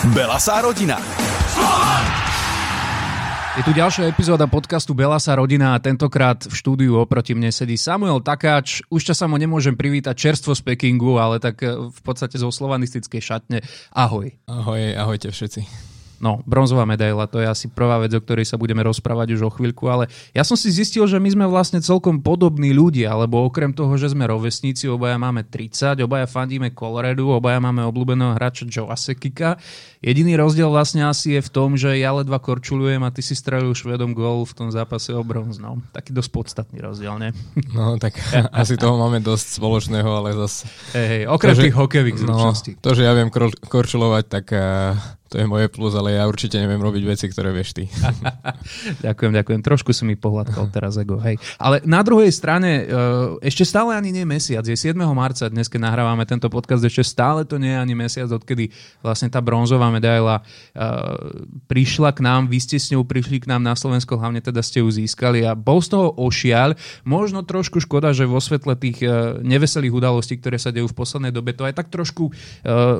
Belasá rodina. Je tu ďalšia epizóda podcastu Belasa rodina a tentokrát v štúdiu oproti mne sedí Samuel Takáč. Už sa mu nemôžem privítať čerstvo z Pekingu, ale tak eh, v podstate zo slovanistickej šatne. Ahoj. Ahoj, ahojte všetci. No, bronzová medaila, to je asi prvá vec, o ktorej sa budeme rozprávať už o chvíľku, ale ja som si zistil, že my sme vlastne celkom podobní ľudia, lebo okrem toho, že sme rovesníci, obaja máme 30, obaja fandíme Colorado, obaja máme obľúbeného hráča Joe Sekika. Jediný rozdiel vlastne asi je v tom, že ja ledva korčulujem a ty si strelil švedom gol v tom zápase o bronz. No, taký dosť podstatný rozdiel, ne? No, tak asi toho máme dosť spoločného, ale zase... Hej, hey, okrem to, tých hokejových zručností. No, to, že ja viem korčulovať, tak uh to je moje plus, ale ja určite neviem robiť veci, ktoré vieš ty. ďakujem, ďakujem. Trošku si mi pohľadkal teraz ego, hej. Ale na druhej strane, e, ešte stále ani nie mesiac, je 7. marca, dnes keď nahrávame tento podcast, ešte stále to nie je ani mesiac, odkedy vlastne tá bronzová medaila uh, prišla k nám, vy ste s ňou prišli k nám na Slovensko, hlavne teda ste ju získali a bol z toho ošiaľ. Možno trošku škoda, že vo svetle tých uh, neveselých udalostí, ktoré sa dejú v poslednej dobe, to aj tak trošku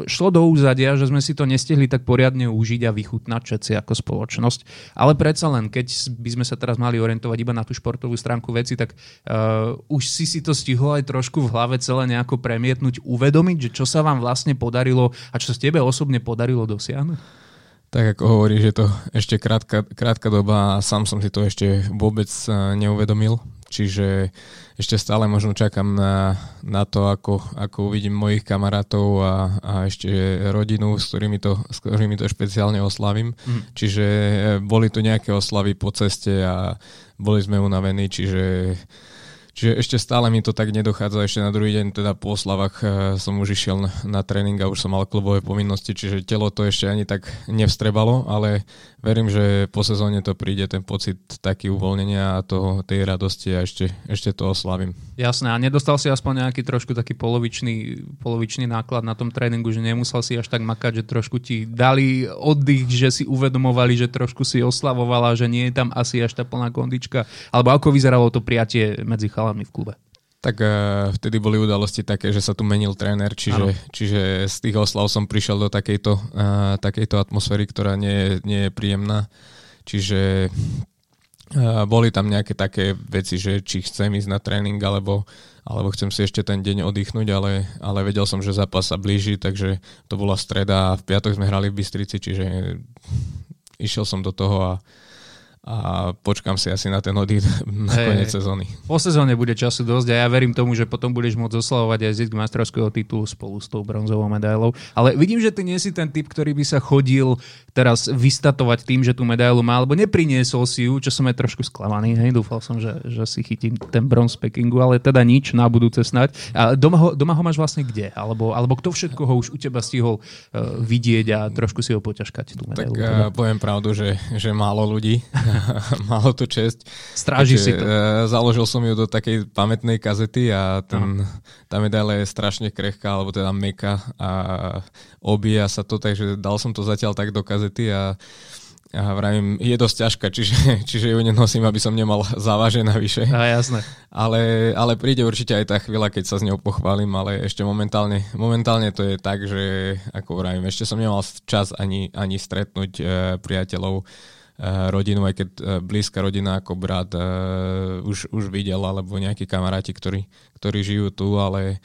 šlo do úzadia, že sme si to nestihli tak poriadne poriadne užiť a vychutnať všetci ako spoločnosť. Ale predsa len, keď by sme sa teraz mali orientovať iba na tú športovú stránku veci, tak uh, už si si to stihol aj trošku v hlave celé nejako premietnúť, uvedomiť, že čo sa vám vlastne podarilo a čo sa tebe osobne podarilo dosiahnuť? Tak ako hovorí, že to ešte krátka, krátka doba a sám som si to ešte vôbec eh, neuvedomil. Čiže ešte stále možno čakám na, na to, ako, ako uvidím mojich kamarátov a, a ešte rodinu, s ktorými to, s ktorými to špeciálne oslavím. Mm. Čiže e, boli tu nejaké oslavy po ceste a boli sme unavení, čiže Čiže ešte stále mi to tak nedochádza. Ešte na druhý deň teda po oslavách e, som už išiel na, na tréning a už som mal klubové povinnosti, čiže telo to ešte ani tak nevstrebalo, ale verím, že po sezóne to príde ten pocit taký uvoľnenia a toho, tej radosti a ešte, ešte to oslavím. Jasné, a nedostal si aspoň nejaký trošku taký polovičný, polovičný náklad na tom tréningu, že nemusel si až tak makať, že trošku ti dali oddych, že si uvedomovali, že trošku si oslavovala, že nie je tam asi až tá plná kondička, alebo ako vyzeralo to prijatie medzi chalami chalami v klube? Tak uh, vtedy boli udalosti také, že sa tu menil tréner, čiže, čiže z tých oslav som prišiel do takejto, uh, takejto atmosféry, ktorá nie je, nie je príjemná. Čiže uh, boli tam nejaké také veci, že či chcem ísť na tréning, alebo, alebo chcem si ešte ten deň oddychnúť, ale, ale vedel som, že zápas sa blíži, takže to bola streda a v piatok sme hrali v Bystrici, čiže išiel som do toho a a počkam si asi na ten oddych na hey, koniec sezóny. Po sezóne bude času dosť a ja verím tomu, že potom budeš môcť oslavovať aj zisk majstrovského titulu spolu s tou bronzovou medailou. Ale vidím, že ty nie si ten typ, ktorý by sa chodil teraz vystatovať tým, že tú medailu má, alebo nepriniesol si ju, čo som aj trošku sklamaný. Hej, dúfal som, že, že si chytím ten bronz Pekingu, ale teda nič, na budúce snať. A doma ho, doma ho máš vlastne kde? Alebo, alebo kto všetko ho už u teba stihol uh, vidieť a trošku si ho poťažkať tú medailu? Tak uh, poviem pravdu, že, že málo ľudí malo tu čest. Stráži si to. Uh, založil som ju do takej pamätnej kazety a ten, tá medaila je strašne krehká, alebo teda meka a obíja sa to, takže dal som to zatiaľ tak do kazety a a vravím, je dosť ťažká, čiže, čiže ju nenosím, aby som nemal závaže navyše. A jasné. Ale, ale príde určite aj tá chvíľa, keď sa s ňou pochválim, ale ešte momentálne, momentálne to je tak, že ako vravím, ešte som nemal čas ani, ani stretnúť e, priateľov, Eh, rodinu, aj keď eh, blízka rodina ako brat uh, už, už videl, alebo nejakí kamaráti, ktorí, ktorí žijú tu, ale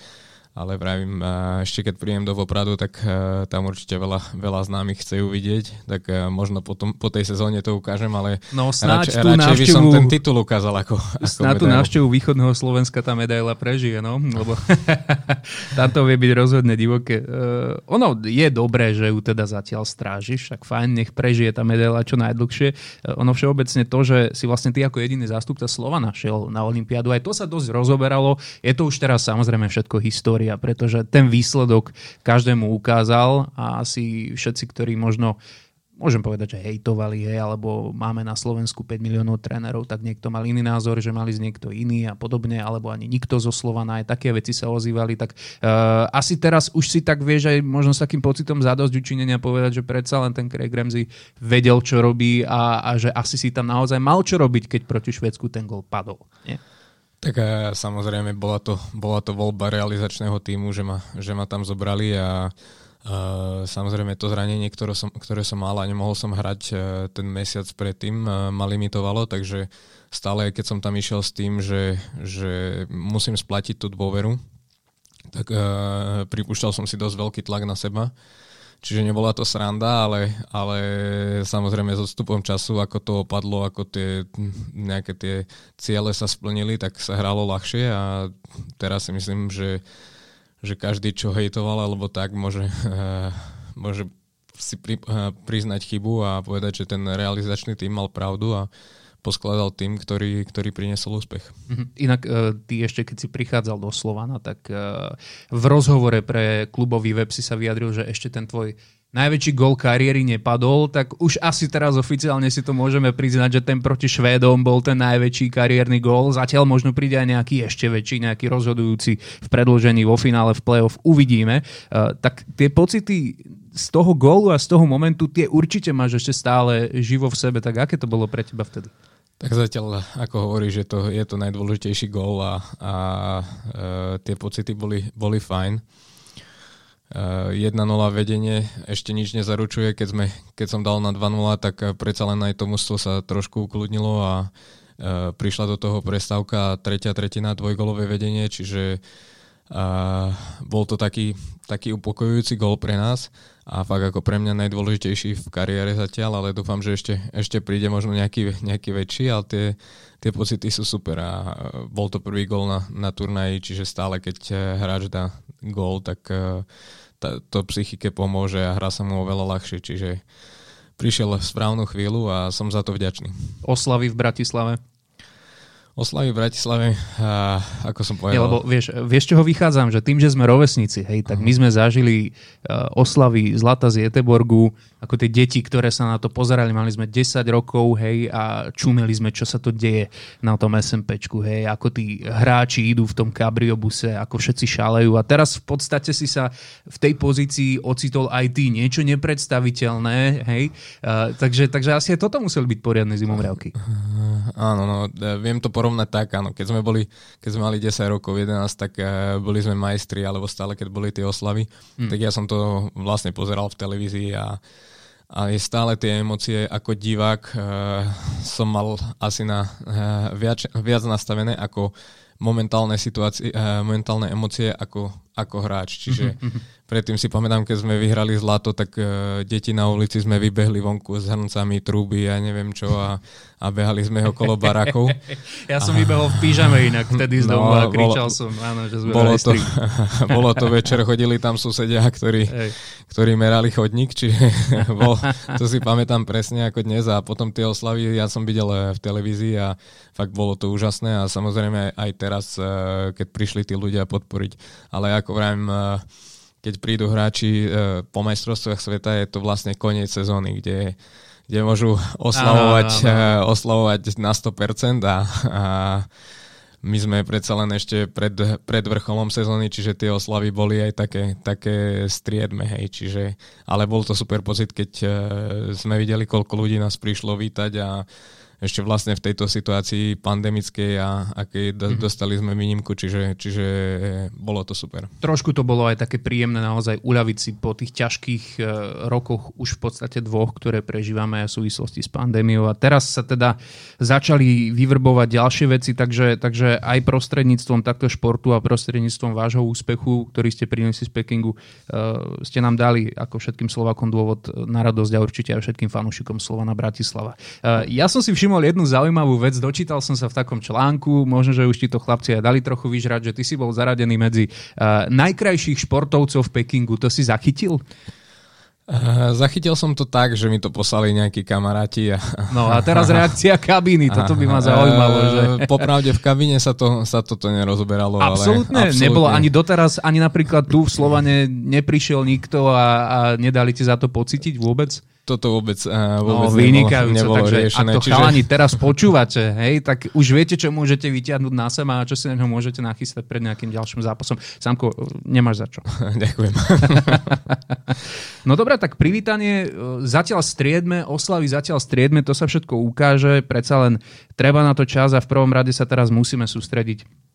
ale vravím, ešte keď príjem do Vopradu, tak e, tam určite veľa, veľa známych chce uvidieť, tak e, možno potom, po tej sezóne to ukážem, ale no, radšej, radšej návštevu, by som ten titul ukázal ako, ako Na tú návštevu východného Slovenska tá medaila prežije, no, lebo tam to vie byť rozhodne divoké. Uh, ono je dobré, že ju teda zatiaľ strážiš, tak fajn, nech prežije tá medaila čo najdlhšie. Uh, ono všeobecne to, že si vlastne ty ako jediný zástupca Slova našiel na Olympiádu, aj to sa dosť rozoberalo. Je to už teraz samozrejme všetko história hovoria, pretože ten výsledok každému ukázal a asi všetci, ktorí možno môžem povedať, že hejtovali, hej, alebo máme na Slovensku 5 miliónov trénerov, tak niekto mal iný názor, že mali z niekto iný a podobne, alebo ani nikto zo Slovana, aj také veci sa ozývali, tak uh, asi teraz už si tak vieš aj možno s takým pocitom zadosť učinenia povedať, že predsa len ten Craig Ramsey vedel, čo robí a, a že asi si tam naozaj mal čo robiť, keď proti Švedsku ten gol padol. Nie? Tak samozrejme bola to, bola to voľba realizačného týmu, že ma, že ma tam zobrali a, Uh, samozrejme to zranenie, ktoré som, ktoré som mal a nemohol som hrať uh, ten mesiac predtým, uh, ma limitovalo, takže stále keď som tam išiel s tým, že, že musím splatiť tú dôveru, tak uh, pripúšťal som si dosť veľký tlak na seba. Čiže nebola to sranda, ale, ale samozrejme s odstupom času, ako to opadlo, ako tie nejaké tie ciele sa splnili, tak sa hralo ľahšie a teraz si myslím, že že každý, čo hejtoval alebo tak, môže, uh, môže si pri, uh, priznať chybu a povedať, že ten realizačný tým mal pravdu a poskladal tým, ktorý, ktorý priniesol úspech. Mhm. Inak uh, ty ešte, keď si prichádzal do Slovana, tak uh, v rozhovore pre klubový web si sa vyjadril, že ešte ten tvoj najväčší gol kariéry nepadol, tak už asi teraz oficiálne si to môžeme priznať, že ten proti Švédom bol ten najväčší kariérny gól. Zatiaľ možno príde aj nejaký ešte väčší, nejaký rozhodujúci v predložení vo finále v play-off. Uvidíme. Uh, tak tie pocity z toho gólu a z toho momentu, tie určite máš ešte stále živo v sebe. Tak aké to bolo pre teba vtedy? Tak zatiaľ, ako hovoríš, že to, je to najdôležitejší gól a, a e, tie pocity boli, boli fajn. 1-0 vedenie ešte nič nezaručuje, keď, sme, keď som dal na 2-0, tak predsa len aj to mužstvo sa trošku ukludnilo a uh, prišla do toho prestávka tretia tretina dvojgolové vedenie, čiže uh, bol to taký, taký upokojujúci gol pre nás a fakt ako pre mňa najdôležitejší v kariére zatiaľ, ale dúfam, že ešte, ešte príde možno nejaký, nejaký väčší, ale tie, tie pocity sú super a bol to prvý gol na, na turnaji, čiže stále keď hráč dá gól, tak uh, to psychike pomôže a hra sa mu oveľa ľahšie, čiže prišiel v správnu chvíľu a som za to vďačný. Oslavy v Bratislave? Oslavy v Bratislave, a, ako som povedal. Ja, lebo vieš, vieš, čoho vychádzam, že tým, že sme rovesníci, hej, tak my sme zažili uh, oslavy Zlata z Jeteborgu, ako tie deti, ktoré sa na to pozerali, mali sme 10 rokov, hej, a čumeli sme, čo sa to deje na tom SMPčku, hej, ako tí hráči idú v tom kabriobuse, ako všetci šalejú a teraz v podstate si sa v tej pozícii ocitol aj ty, niečo nepredstaviteľné, hej, uh, takže, takže asi aj toto museli byť poriadne zimomriavky. Áno, no, e, viem to porovnať tak, áno, keď sme boli, keď sme mali 10 rokov, 11, tak uh, boli sme majstri, alebo stále, keď boli tie oslavy, hmm. tak ja som to vlastne pozeral v televízii a a je stále tie emócie ako divák uh, som mal asi na uh, viac, viac nastavené ako momentálne situácie, uh, momentálne emócie ako, ako hráč. Čiže. Predtým si pamätám, keď sme vyhrali zlato, tak uh, deti na ulici sme vybehli vonku s hrncami, trúby a ja neviem čo a, a behali sme okolo barakov. ja som a... vybehol v pížame inak vtedy z domu no, a kričal bolo, som, áno, že sme bolo to, bolo to večer, chodili tam susedia, ktorí, ktorí merali chodník, čiže bol, to si pamätám presne ako dnes a potom tie oslavy ja som videl eh, v televízii a fakt bolo to úžasné a samozrejme aj teraz, eh, keď prišli tí ľudia podporiť. Ale ako vrajím, keď prídu hráči e, po majstrovstvách sveta, je to vlastne koniec sezóny, kde, kde môžu oslavovať, áno, áno. E, oslavovať na 100% a, a my sme predsa len ešte pred, pred vrcholom sezóny, čiže tie oslavy boli aj také, také striedme, hej, čiže, ale bol to super pocit, keď sme videli, koľko ľudí nás prišlo vítať a ešte vlastne v tejto situácii pandemickej a akej do, mhm. dostali sme výnimku, čiže, čiže bolo to super. Trošku to bolo aj také príjemné naozaj uľaviť si po tých ťažkých uh, rokoch už v podstate dvoch, ktoré prežívame aj v súvislosti s pandémiou a teraz sa teda začali vyvrbovať ďalšie veci, takže, takže aj prostredníctvom takto športu a prostredníctvom vášho úspechu, ktorý ste priniesli z Pekingu, uh, ste nám dali ako všetkým Slovakom dôvod na radosť a určite aj všetkým fanúšikom Slovana Bratislava. Uh, ja som si všimol všimol jednu zaujímavú vec, dočítal som sa v takom článku, možno, že už ti to chlapci aj dali trochu vyžrať, že ty si bol zaradený medzi uh, najkrajších športovcov v Pekingu. To si zachytil? Uh, zachytil som to tak, že mi to poslali nejakí kamaráti. A... No a teraz reakcia kabíny, toto by ma zaujímalo. Že... Popravde v kabíne sa, to, sa toto nerozoberalo. Absolutne, ale... nebolo ani doteraz, ani napríklad tu v Slovane neprišiel nikto a, a nedali ti za to pocítiť vôbec? Toto vôbec, uh, vôbec no, nebolo, nebolo takže riešené. Ak to čiže... chalani teraz počúvate, hej, tak už viete, čo môžete vyťahnuť na seba a čo si na ňo môžete nachystať pred nejakým ďalším zápasom. Samko, nemáš za čo. Ďakujem. no dobré, tak privítanie e, zatiaľ striedme, oslavy zatiaľ striedme, to sa všetko ukáže, predsa len treba na to čas a v prvom rade sa teraz musíme sústrediť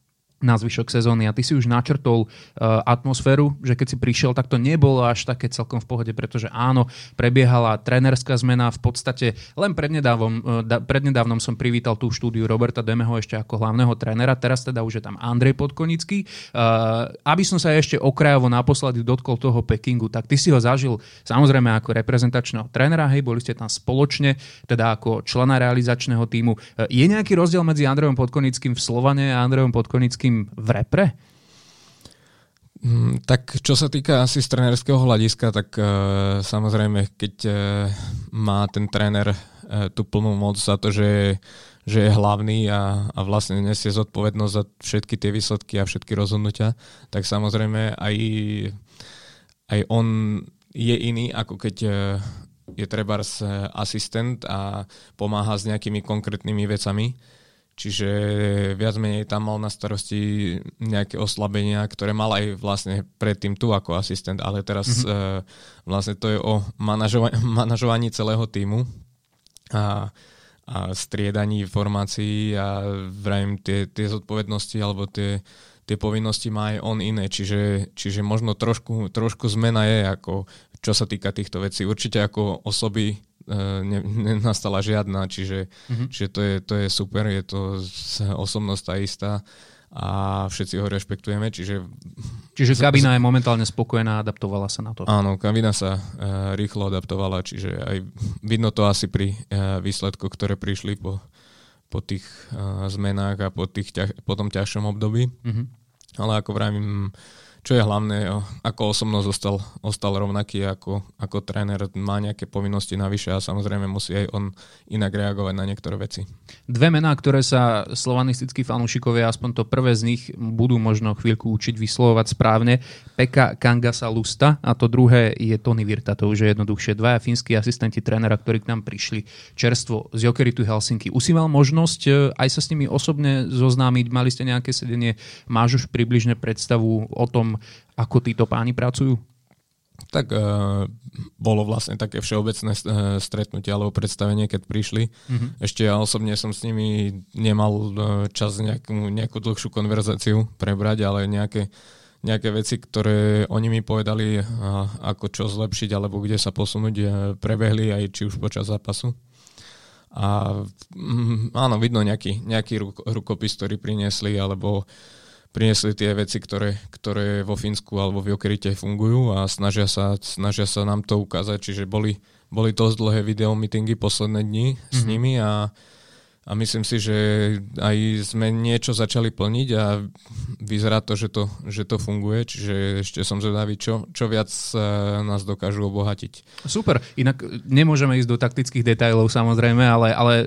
na zvyšok sezóny a ty si už načrtol uh, atmosféru, že keď si prišiel, tak to nebolo až také celkom v pohode, pretože áno, prebiehala trénerská zmena, v podstate len prednedávnom, uh, da, prednedávnom som privítal tú štúdiu Roberta Demeho ešte ako hlavného trénera, teraz teda už je tam Andrej Podkonický. Uh, aby som sa ešte okrajovo naposledy dotkol toho Pekingu, tak ty si ho zažil samozrejme ako reprezentačného trénera, hej, boli ste tam spoločne, teda ako člena realizačného týmu. Uh, je nejaký rozdiel medzi Andrejom Podkonickým v Slovane a Andrejom Podkonickým tým v repre? Mm, tak čo sa týka asi z trenerského hľadiska, tak uh, samozrejme, keď uh, má ten tréner uh, tú plnú moc za to, že, že je hlavný a, a vlastne nesie zodpovednosť za všetky tie výsledky a všetky rozhodnutia, tak samozrejme aj, aj on je iný, ako keď uh, je trebárs asistent a pomáha s nejakými konkrétnymi vecami Čiže viac menej tam mal na starosti nejaké oslabenia, ktoré mal aj vlastne predtým tu ako asistent, ale teraz mm-hmm. uh, vlastne to je o manažova- manažovaní celého týmu a, a striedaní informácií a vrajím tie, tie zodpovednosti alebo tie, tie povinnosti má aj on iné, čiže, čiže možno trošku, trošku zmena je, ako čo sa týka týchto vecí. Určite ako osoby ne, nenastala žiadna, čiže, mm-hmm. čiže to, je, to je super, je to osobnosť tá istá a všetci ho rešpektujeme, čiže... Čiže kabina je momentálne spokojná adaptovala sa na to. Áno, kabina sa uh, rýchlo adaptovala, čiže aj vidno to asi pri uh, výsledkoch, ktoré prišli po, po tých uh, zmenách a po, tých ťaž, po tom ťažšom období. Mm-hmm. Ale ako vravím, čo je hlavné, ako osobnosť ostal, ostal rovnaký ako, ako tréner, má nejaké povinnosti navyše a samozrejme musí aj on inak reagovať na niektoré veci. Dve mená, ktoré sa slovanistickí fanúšikovia, aspoň to prvé z nich, budú možno chvíľku učiť vyslovovať správne. Peka Kangasa Lusta a to druhé je Tony Virta, to už je jednoduchšie. Dvaja fínsky asistenti trénera, ktorí k nám prišli čerstvo z Jokeritu Helsinky. Už si mal možnosť e, aj sa s nimi osobne zoznámiť, mali ste nejaké sedenie, máš už približne predstavu o tom, ako títo páni pracujú? Tak uh, bolo vlastne také všeobecné uh, stretnutie alebo predstavenie, keď prišli. Mm-hmm. Ešte ja osobne som s nimi nemal uh, čas nejakú, nejakú dlhšiu konverzáciu prebrať, ale nejaké, nejaké veci, ktoré oni mi povedali, uh, ako čo zlepšiť alebo kde sa posunúť, uh, prebehli aj či už počas zápasu. A um, áno, vidno nejaký, nejaký ruk, rukopis, ktorý priniesli, alebo uh, priniesli tie veci, ktoré, ktoré vo Fínsku alebo v Jokerite fungujú a snažia sa, snažia sa nám to ukázať. Čiže boli, boli dosť dlhé videomeetingy posledné dni mm-hmm. s mhm. nimi a, a myslím si, že aj sme niečo začali plniť a vyzerá to, že to, že to funguje, čiže ešte som zvedavý, čo, čo viac e, nás dokážu obohatiť. Super, inak nemôžeme ísť do taktických detailov samozrejme, ale, ale e,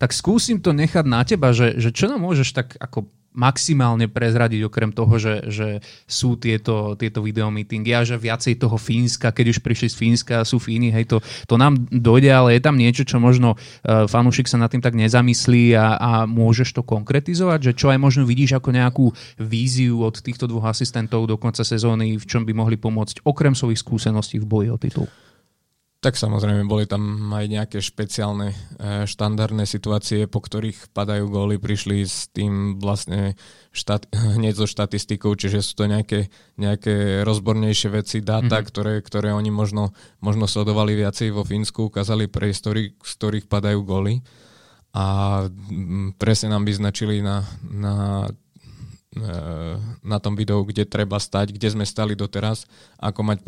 tak skúsim to nechať na teba, že, že čo nám môžeš tak ako maximálne prezradiť okrem toho, že, že sú tieto, tieto videomeetingy a že viacej toho Fínska, keď už prišli z Fínska a sú Fíni, hej, to, to nám dojde, ale je tam niečo, čo možno uh, fanúšik sa nad tým tak nezamyslí a, a môžeš to konkretizovať, že čo aj možno vidíš ako nejakú víziu od týchto dvoch asistentov do konca sezóny, v čom by mohli pomôcť okrem svojich skúseností v boji o titul. Tak samozrejme, boli tam aj nejaké špeciálne e, štandardné situácie, po ktorých padajú góly, prišli s tým vlastne štat, hneď so štatistikou, čiže sú to nejaké, nejaké rozbornejšie veci, dáta, mm-hmm. ktoré, ktoré oni možno, možno sledovali viacej vo Fínsku, ukázali priestory, z ktorých padajú góly a presne nám vyznačili na, na na tom videu, kde treba stať, kde sme stali doteraz, ako mať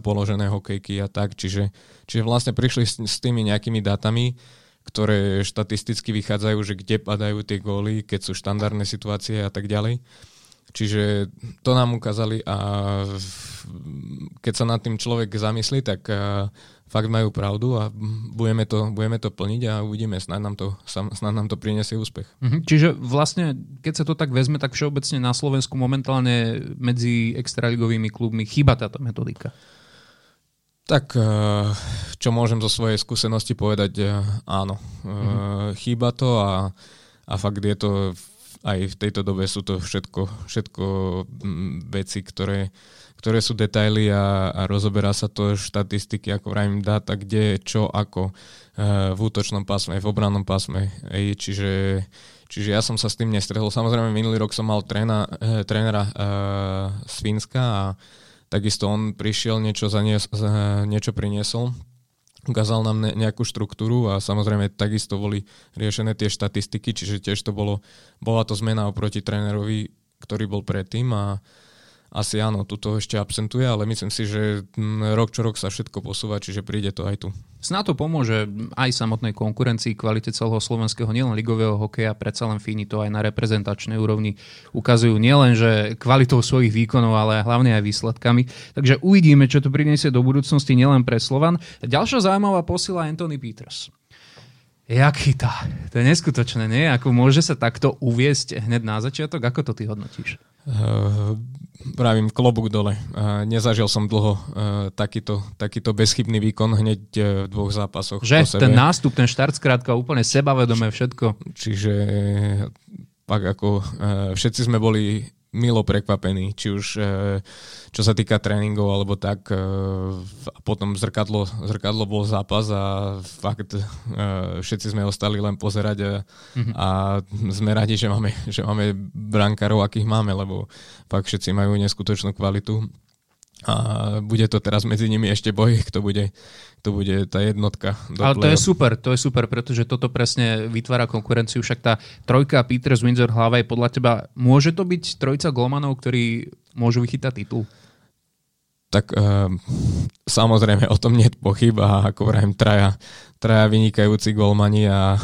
položené hokejky a tak. Čiže, čiže vlastne prišli s, s tými nejakými dátami, ktoré štatisticky vychádzajú, že kde padajú tie góly, keď sú štandardné situácie a tak ďalej. Čiže to nám ukázali a keď sa nad tým človek zamyslí, tak fakt majú pravdu a budeme to, budeme to plniť a uvidíme, snad nám to, snad nám to priniesie úspech. Mhm. Čiže vlastne, keď sa to tak vezme, tak všeobecne na Slovensku momentálne medzi extraligovými klubmi chýba táto metodika. Tak, eh, čo môžem zo svojej skúsenosti povedať, eh, áno. Mm-hmm. Chýba to a, a fakt je to aj v tejto dobe sú to všetko, všetko mm, veci, ktoré, ktoré sú detaily a, a rozoberá sa to štatistiky, ako vravím, dáta, kde, čo, ako v útočnom pásme, v obrannom pásme. Ej, čiže, čiže ja som sa s tým nestretol. Samozrejme, minulý rok som mal tréna, eh, trénera eh, z Fínska a takisto on prišiel, niečo, zanies, niečo priniesol ukázal nám ne, nejakú štruktúru a samozrejme takisto boli riešené tie štatistiky, čiže tiež to bolo, bola to zmena oproti trénerovi, ktorý bol predtým a asi áno, tuto ešte absentuje, ale myslím si, že mm, rok čo rok sa všetko posúva, čiže príde to aj tu. Snad to pomôže aj samotnej konkurencii, kvalite celého slovenského nielen ligového hokeja, predsa len Fíni to aj na reprezentačnej úrovni ukazujú nielen, že kvalitou svojich výkonov, ale hlavne aj výsledkami. Takže uvidíme, čo to priniesie do budúcnosti nielen pre Slovan. Ďalšia zaujímavá posila Anthony Peters. Jak chytá. To je neskutočné, nie? Ako môže sa takto uviesť hneď na začiatok? Ako to ty hodnotíš? Uh, pravím, klobúk dole. Nezažil som dlho uh, takýto, takýto bezchybný výkon hneď uh, v dvoch zápasoch. Že ten nástup, ten štart skrátka úplne sebavedomé všetko. Čiže pak ako všetci sme boli milo prekvapený, či už e, čo sa týka tréningov alebo tak. E, a potom zrkadlo, zrkadlo bol zápas a fakt e, všetci sme ostali len pozerať a, mm-hmm. a sme radi, že máme, že máme brankárov, akých máme, lebo fakt všetci majú neskutočnú kvalitu a bude to teraz medzi nimi ešte boj, kto bude, kto bude tá jednotka. Do Ale to je super, to je super, pretože toto presne vytvára konkurenciu. Však tá trojka Peters, Windsor, Hlava je podľa teba, môže to byť trojca golmanov, ktorí môžu vychytať titul? Tak uh, samozrejme, o tom nie je pochyb a ako vrajím, traja, traja vynikajúci golmani a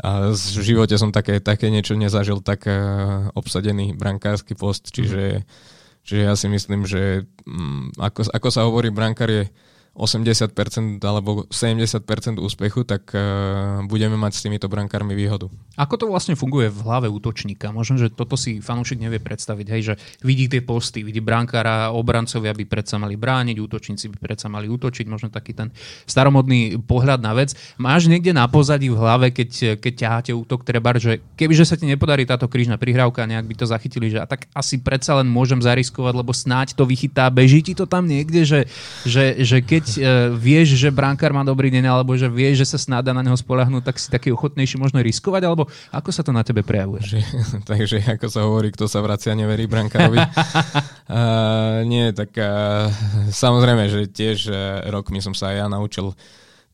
a v živote som také, také niečo nezažil, tak uh, obsadený brankársky post, čiže mm Čiže ja si myslím, že mm, ako, ako sa hovorí, brankár je 80% alebo 70% úspechu, tak uh, budeme mať s týmito brankármi výhodu. Ako to vlastne funguje v hlave útočníka? Možno, že toto si fanúšik nevie predstaviť, hej, že vidí tie posty, vidí brankára, obrancovia by predsa mali brániť, útočníci by predsa mali útočiť, možno taký ten staromodný pohľad na vec. Máš niekde na pozadí v hlave, keď, keď ťaháte útok treba, že kebyže sa ti nepodarí táto krížna prihrávka, nejak by to zachytili, že a tak asi predsa len môžem zariskovať, lebo snáď to vychytá, beží ti to tam niekde, že, že, že keď uh, vieš, že bránkár má dobrý deň, alebo že vieš, že sa snáda na neho spolahnúť, tak si taký ochotnejší možno riskovať, alebo ako sa to na tebe prejavuje? Že, takže ako sa hovorí, kto sa vracia, neverí brankárovi. uh, nie, tak uh, samozrejme, že tiež uh, rokmi som sa aj ja naučil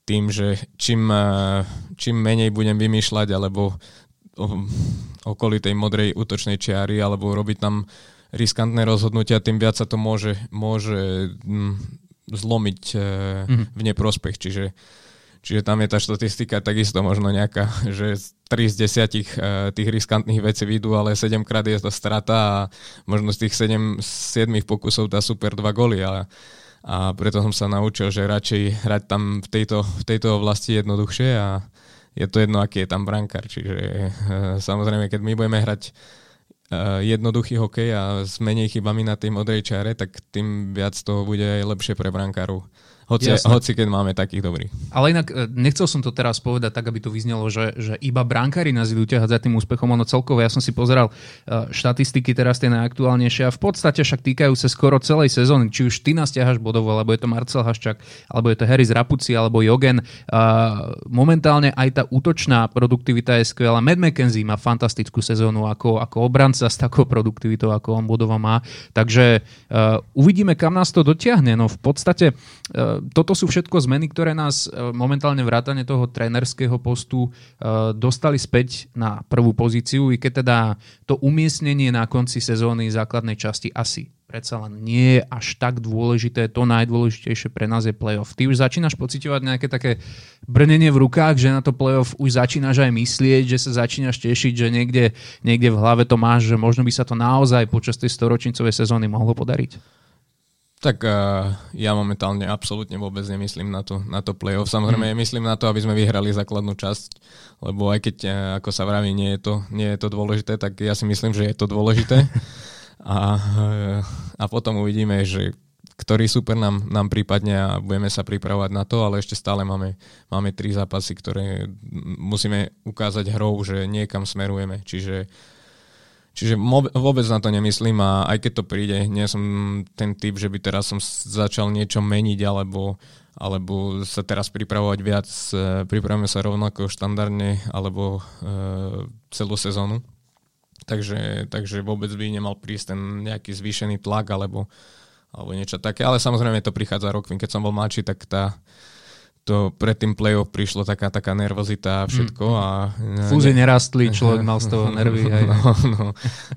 tým, že čím, uh, čím menej budem vymýšľať, alebo okolí tej modrej útočnej čiary, alebo robiť tam riskantné rozhodnutia, tým viac sa to môže, môže zlomiť mm-hmm. v neprospech. Čiže, čiže tam je tá štatistika takisto možno nejaká, že 3 z 10 e, tých riskantných vecí vidú, ale 7 krát je to strata a možno z tých 7, 7 pokusov tá super 2 goly. A, a preto som sa naučil, že radšej hrať tam v tejto, v tejto oblasti jednoduchšie a je to jedno, aký je tam brankár. Čiže e, samozrejme, keď my budeme hrať jednoduchý hokej a s menej chybami na tej modrej čare, tak tým viac toho bude aj lepšie pre brankárov. Hoci, hoci keď máme takých dobrých. Ale inak e, nechcel som to teraz povedať tak, aby to vyznelo, že, že iba brankári nás idú ťahať za tým úspechom. Ono celkovo, ja som si pozeral e, štatistiky teraz tie najaktuálnejšie a v podstate však týkajú sa skoro celej sezóny. Či už ty nás ťahaš bodovo, alebo je to Marcel Haščák, alebo je to Harry Rapuci, alebo Jogen. Momentálne aj tá útočná produktivita je skvelá. Mad McKenzie má fantastickú sezónu ako, ako obranca s takou produktivitou, ako on bodova má. Takže uh, uvidíme, kam nás to dotiahne. No v podstate uh, toto sú všetko zmeny, ktoré nás e, momentálne vrátane toho trénerského postu e, dostali späť na prvú pozíciu, i keď teda to umiestnenie na konci sezóny základnej časti asi predsa len nie je až tak dôležité. To najdôležitejšie pre nás je playoff. Ty už začínaš pocitovať nejaké také brnenie v rukách, že na to playoff už začínaš aj myslieť, že sa začínaš tešiť, že niekde, niekde v hlave to máš, že možno by sa to naozaj počas tej storočnicovej sezóny mohlo podariť? Tak uh, ja momentálne absolútne vôbec nemyslím na to, na to playoff. Samozrejme, mm. myslím na to, aby sme vyhrali základnú časť, lebo aj keď, uh, ako sa vraví, nie je, to, nie je to dôležité, tak ja si myslím, že je to dôležité. a, uh, a potom uvidíme, že ktorý super nám, nám prípadne a budeme sa pripravovať na to, ale ešte stále máme, máme tri zápasy, ktoré musíme ukázať hrou, že niekam smerujeme. Čiže čiže vôbec na to nemyslím a aj keď to príde, nie som ten typ, že by teraz som začal niečo meniť alebo, alebo sa teraz pripravovať viac, e, pripravíme sa rovnako štandardne alebo e, celú sezónu. Takže, takže vôbec by nemal prísť ten nejaký zvýšený tlak alebo, alebo niečo také, ale samozrejme to prichádza rok. Keď som bol mladší, tak tá, to pred tým play-off prišlo taká, taká nervozita a všetko. Mm. A, Fúzy nerastli, človek mal z toho nervy. Hej. No, no.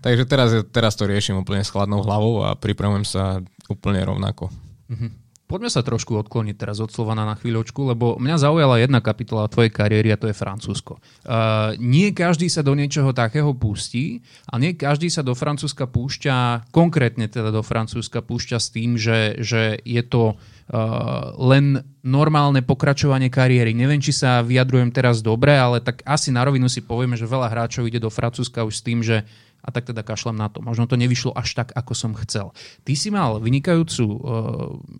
Takže teraz, teraz to riešim úplne s chladnou hlavou a pripravujem sa úplne rovnako. Mm-hmm. Poďme sa trošku odkloniť teraz od Slovana na chvíľočku, lebo mňa zaujala jedna kapitola tvojej kariéry a to je Francúzsko. Uh, nie každý sa do niečoho takého pustí a nie každý sa do Francúzska púšťa, konkrétne teda do Francúzska púšťa s tým, že, že je to uh, len normálne pokračovanie kariéry. Neviem, či sa vyjadrujem teraz dobre, ale tak asi na rovinu si povieme, že veľa hráčov ide do Francúzska už s tým, že a tak teda kašlem na to. Možno to nevyšlo až tak, ako som chcel. Ty si mal vynikajúcu uh,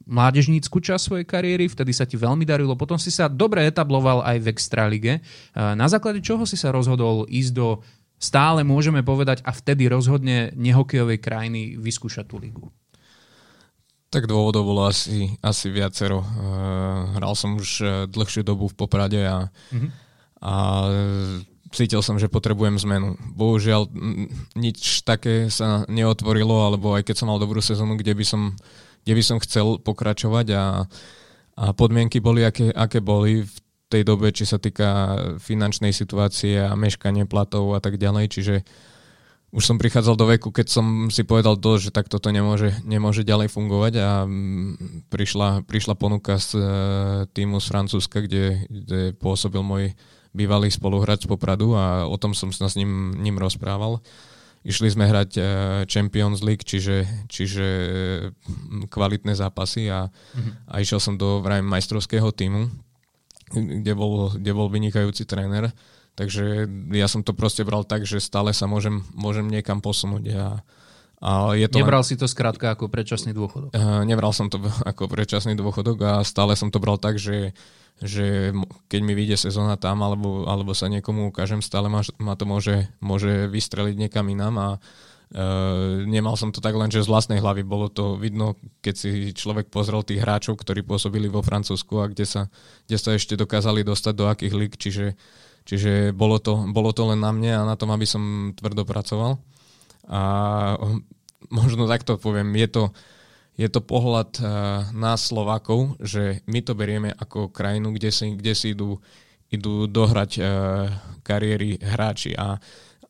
mládežnícku časť svojej kariéry, vtedy sa ti veľmi darilo, potom si sa dobre etabloval aj v Extralige. Uh, na základe čoho si sa rozhodol ísť do stále môžeme povedať a vtedy rozhodne nehokejovej krajiny vyskúšať tú ligu? Tak dôvodov bolo asi, asi viacero. Uh, hral som už dlhšiu dobu v Poprade a, mm-hmm. a cítil som, že potrebujem zmenu. Bohužiaľ nič také sa neotvorilo, alebo aj keď som mal dobrú sezónu, kde by som, kde by som chcel pokračovať a, a podmienky boli, aké, aké boli v tej dobe, či sa týka finančnej situácie a meškanie platov a tak ďalej, čiže už som prichádzal do veku, keď som si povedal to, že tak toto nemôže, nemôže ďalej fungovať a prišla, prišla ponuka z e, týmu z Francúzska, kde, kde pôsobil môj bývalý spoluhráč z Popradu a o tom som sa s ním, ním rozprával. Išli sme hrať uh, Champions League, čiže, čiže kvalitné zápasy a, mm-hmm. a išiel som do vraj majstrovského týmu, kde bol, kde bol vynikajúci tréner. Takže ja som to proste bral tak, že stále sa môžem, môžem niekam posunúť. A, a je to nebral len... si to skrátka ako predčasný dôchodok? Uh, nebral som to ako predčasný dôchodok a stále som to bral tak, že že keď mi vyjde sezóna tam, alebo, alebo sa niekomu ukážem, stále ma, ma to môže, môže vystreliť niekam inám a uh, nemal som to tak len, že z vlastnej hlavy. Bolo to vidno, keď si človek pozrel tých hráčov, ktorí pôsobili vo Francúzsku a kde sa, kde sa ešte dokázali dostať do akých lík, čiže, čiže bolo, to, bolo to len na mne a na tom, aby som tvrdo pracoval. A možno takto poviem, je to, je to pohľad uh, nás Slovákov, že my to berieme ako krajinu, kde si, kde si idú, idú dohrať uh, kariéry hráči. A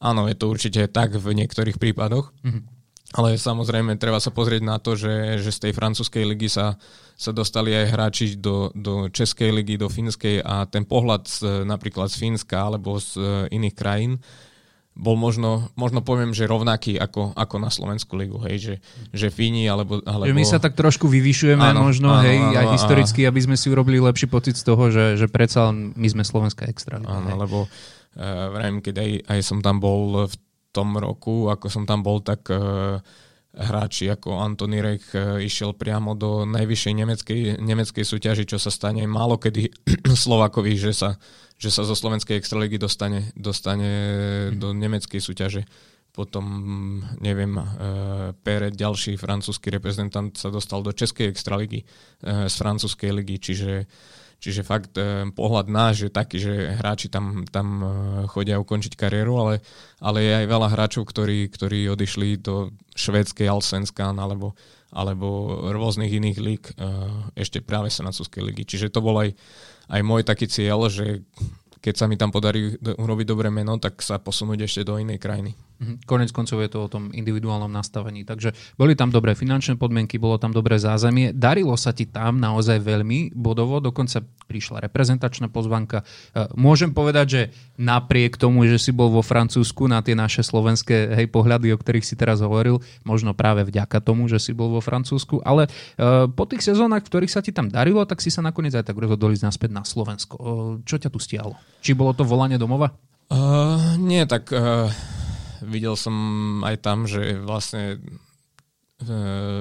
áno, je to určite tak v niektorých prípadoch, mm-hmm. Ale samozrejme treba sa pozrieť na to, že, že z tej francúzskej ligy sa, sa dostali aj hráči do, do Českej ligy, do Fínskej a ten pohľad z, napríklad z Fínska alebo z uh, iných krajín bol možno, možno poviem, že rovnaký ako, ako na Slovensku ligu, hej, že, že Fíni alebo, alebo... My sa tak trošku vyvyšujeme áno, možno, áno, hej, áno, aj historicky, aby sme si urobili lepší pocit z toho, že, že predsa my sme Slovenská extra. Áno, hej. lebo uh, vrajím, keď aj, aj som tam bol v tom roku, ako som tam bol, tak uh, hráči ako Antony Rech uh, išiel priamo do najvyššej nemeckej, nemeckej súťaži, čo sa stane málo kedy Slovakovi, že sa že sa zo slovenskej extraligy dostane, dostane do nemeckej súťaže. Potom, neviem, uh, Pere, ďalší francúzsky reprezentant, sa dostal do českej extraligy z francúzskej ligy, čiže Čiže fakt uh, pohľad náš je taký, že hráči tam, tam uh, chodia ukončiť kariéru, ale, ale je aj veľa hráčov, ktorí, ktorí odišli do švédskej Alsvenskan alebo, alebo rôznych iných líg uh, ešte práve sa na ligy. Čiže to bol aj, aj môj taký cieľ, že keď sa mi tam podarí urobiť dobré meno, tak sa posunúť ešte do inej krajiny. Mhm. Konec koncov je to o tom individuálnom nastavení. Takže boli tam dobré finančné podmienky, bolo tam dobré zázemie. Darilo sa ti tam naozaj veľmi bodovo, dokonca prišla reprezentačná pozvanka. E, môžem povedať, že napriek tomu, že si bol vo Francúzsku na tie naše slovenské hej, pohľady, o ktorých si teraz hovoril, možno práve vďaka tomu, že si bol vo Francúzsku, ale uh, po tých sezónach, v ktorých sa ti tam darilo, tak si sa nakoniec aj tak rozhodol ísť naspäť na Slovensko. Uh, čo ťa tu stiahlo? Či bolo to volanie domova? Uh, nie, tak uh, videl som aj tam, že vlastne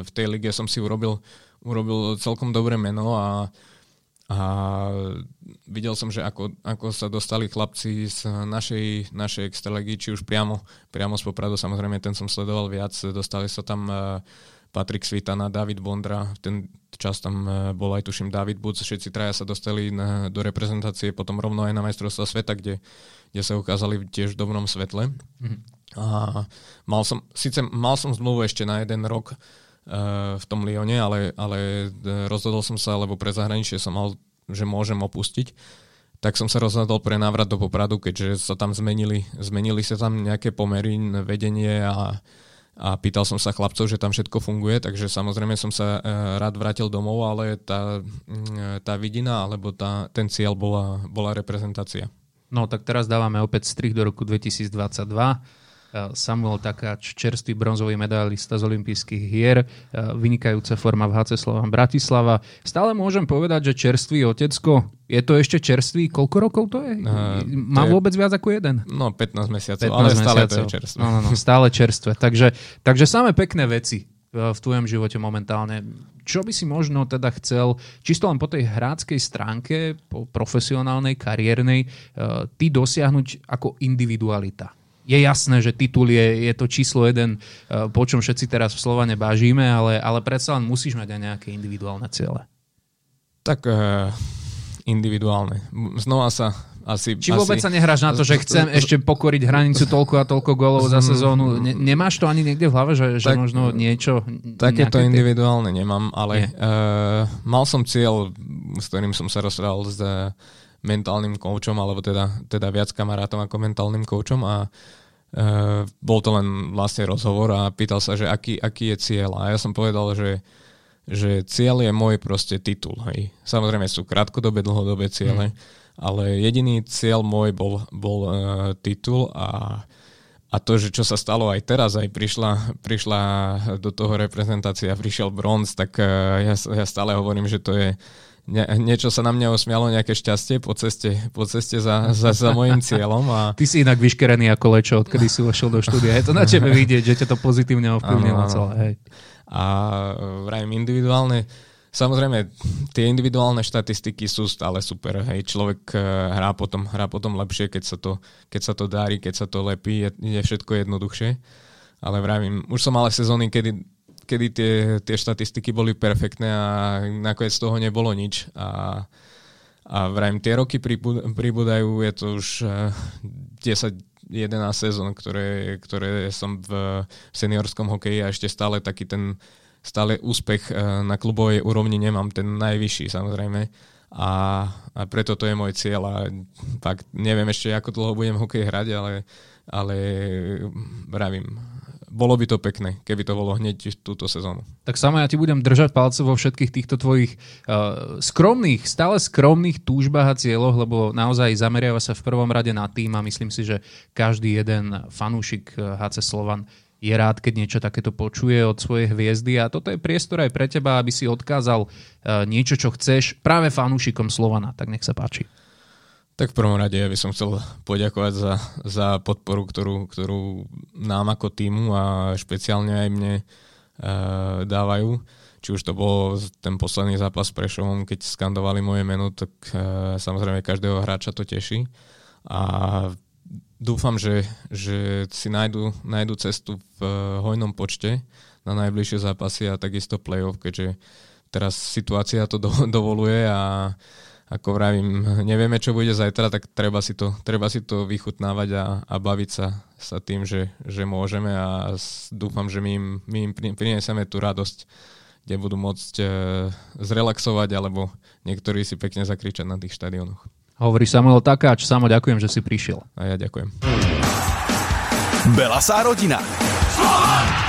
v tej lige som si urobil, urobil celkom dobré meno a, A videl som, že ako, ako sa dostali chlapci z našej, našej extralegy, či už priamo, priamo z Popradu, samozrejme ten som sledoval viac, dostali sa tam uh, Patrik Svitana, David Bondra, ten čas tam uh, bol aj tuším David Buc, všetci traja sa dostali na, do reprezentácie, potom rovno aj na majstrovstva sveta, kde, kde sa ukázali tiež v dobrom svetle. Mm-hmm. A mal som, síce mal som zmluvu ešte na jeden rok, v tom Lyone, ale, ale rozhodol som sa, lebo pre zahraničie som mal, že môžem opustiť, tak som sa rozhodol pre návrat do Popradu, keďže sa tam zmenili, zmenili sa tam nejaké pomery, vedenie a, a pýtal som sa chlapcov, že tam všetko funguje, takže samozrejme som sa e, rád vrátil domov, ale tá, mm, tá vidina alebo tá, ten cieľ bola, bola reprezentácia. No tak teraz dávame opäť strich do roku 2022 Eh, Samuel Takáč, čerstvý bronzový medailista z olympijských hier, eh, vynikajúca forma v HC Slovan Bratislava. Stále môžem povedať, že čerstvý otecko, je to ešte čerstvý? Koľko rokov to je? Uh, Má to vôbec je, viac ako jeden? No, 15 mesiacov, 15 ale stále mesiacov. to je čerstvé. No, no, no, stále čerstvé. Takže, takže samé pekné veci eh, v tvojom živote momentálne. Čo by si možno teda chcel, čisto len po tej hráckej stránke, po profesionálnej, kariérnej, ty dosiahnuť ako individualita? Je jasné, že titul je, je to číslo jeden, eh, po čom všetci teraz v Slovane bážime, ale, ale predsa len musíš mať aj nejaké individuálne ciele. Tak uh, individuálne. Znova sa asi... Či vôbec asi... sa nehráš na to, že chcem ešte pokoriť hranicu toľko a toľko golov za sezónu? Ne, nemáš to ani niekde v hlave, že, že tak, možno niečo... Takéto individuálne nemám, ale uh, mal som cieľ, s ktorým som sa rozprával s mentálnym koučom, alebo teda, teda viac kamarátom ako mentálnym koučom a Uh, bol to len vlastne rozhovor a pýtal sa, že aký, aký je cieľ. A ja som povedal, že, že cieľ je môj proste titul. Hej. Samozrejme sú krátkodobé, dlhodobé ciele, mm. ale jediný cieľ môj bol, bol uh, titul a, a to, že čo sa stalo aj teraz, aj prišla, prišla do toho reprezentácia, prišiel bronz, tak uh, ja, ja stále hovorím, že to je ne, niečo sa na mňa osmialo, nejaké šťastie po ceste, po ceste za, za, za mojim cieľom. A... Ty si inak vyškerený ako lečo, odkedy si vošiel do štúdia. Je to na tebe vidieť, že ťa to pozitívne ovplyvnilo celé. Hej. A vrajím individuálne, Samozrejme, tie individuálne štatistiky sú stále super. Hej. Človek eh, hrá potom, hrá potom lepšie, keď sa, to, keď sa to darí, keď sa to lepí, je, je všetko jednoduchšie. Ale vravím, už som ale sezóny, kedy kedy tie, tie štatistiky boli perfektné a nakoniec z toho nebolo nič. A, a vrajím, tie roky pribúdajú, je to už 10, eh, 11 sezón, ktoré, ktoré som v seniorskom hokeji a ešte stále taký ten stále úspech eh, na klubovej úrovni nemám, ten najvyšší samozrejme. A, a preto to je môj cieľ a tak neviem ešte, ako dlho budem hokej hrať, ale, ale vravím, bolo by to pekné, keby to bolo hneď túto sezónu. Tak samo ja ti budem držať palce vo všetkých týchto tvojich uh, skromných, stále skromných túžbách a cieľoch, lebo naozaj zameriava sa v prvom rade na tým a myslím si, že každý jeden fanúšik HC Slovan je rád, keď niečo takéto počuje od svojej hviezdy a toto je priestor aj pre teba, aby si odkázal uh, niečo, čo chceš práve fanúšikom Slovana. Tak nech sa páči. Tak v prvom rade ja by som chcel poďakovať za, za podporu, ktorú, ktorú nám ako týmu a špeciálne aj mne e, dávajú. Či už to bol ten posledný zápas s Prešovom, keď skandovali moje meno, tak e, samozrejme každého hráča to teší. A dúfam, že, že si nájdu, nájdu cestu v e, hojnom počte na najbližšie zápasy a takisto playoff, keďže teraz situácia to do, dovoluje a ako vravím, nevieme, čo bude zajtra, tak treba si to, treba si to vychutnávať a, a baviť sa, sa tým, že, že môžeme a dúfam, že my im, my im prinesieme tú radosť, kde budú môcť e, zrelaxovať alebo niektorí si pekne zakričať na tých štadionoch. Hovorí Samuel Takáč, Samo ďakujem, že si prišiel. A ja ďakujem. Belasá rodina. Slovan!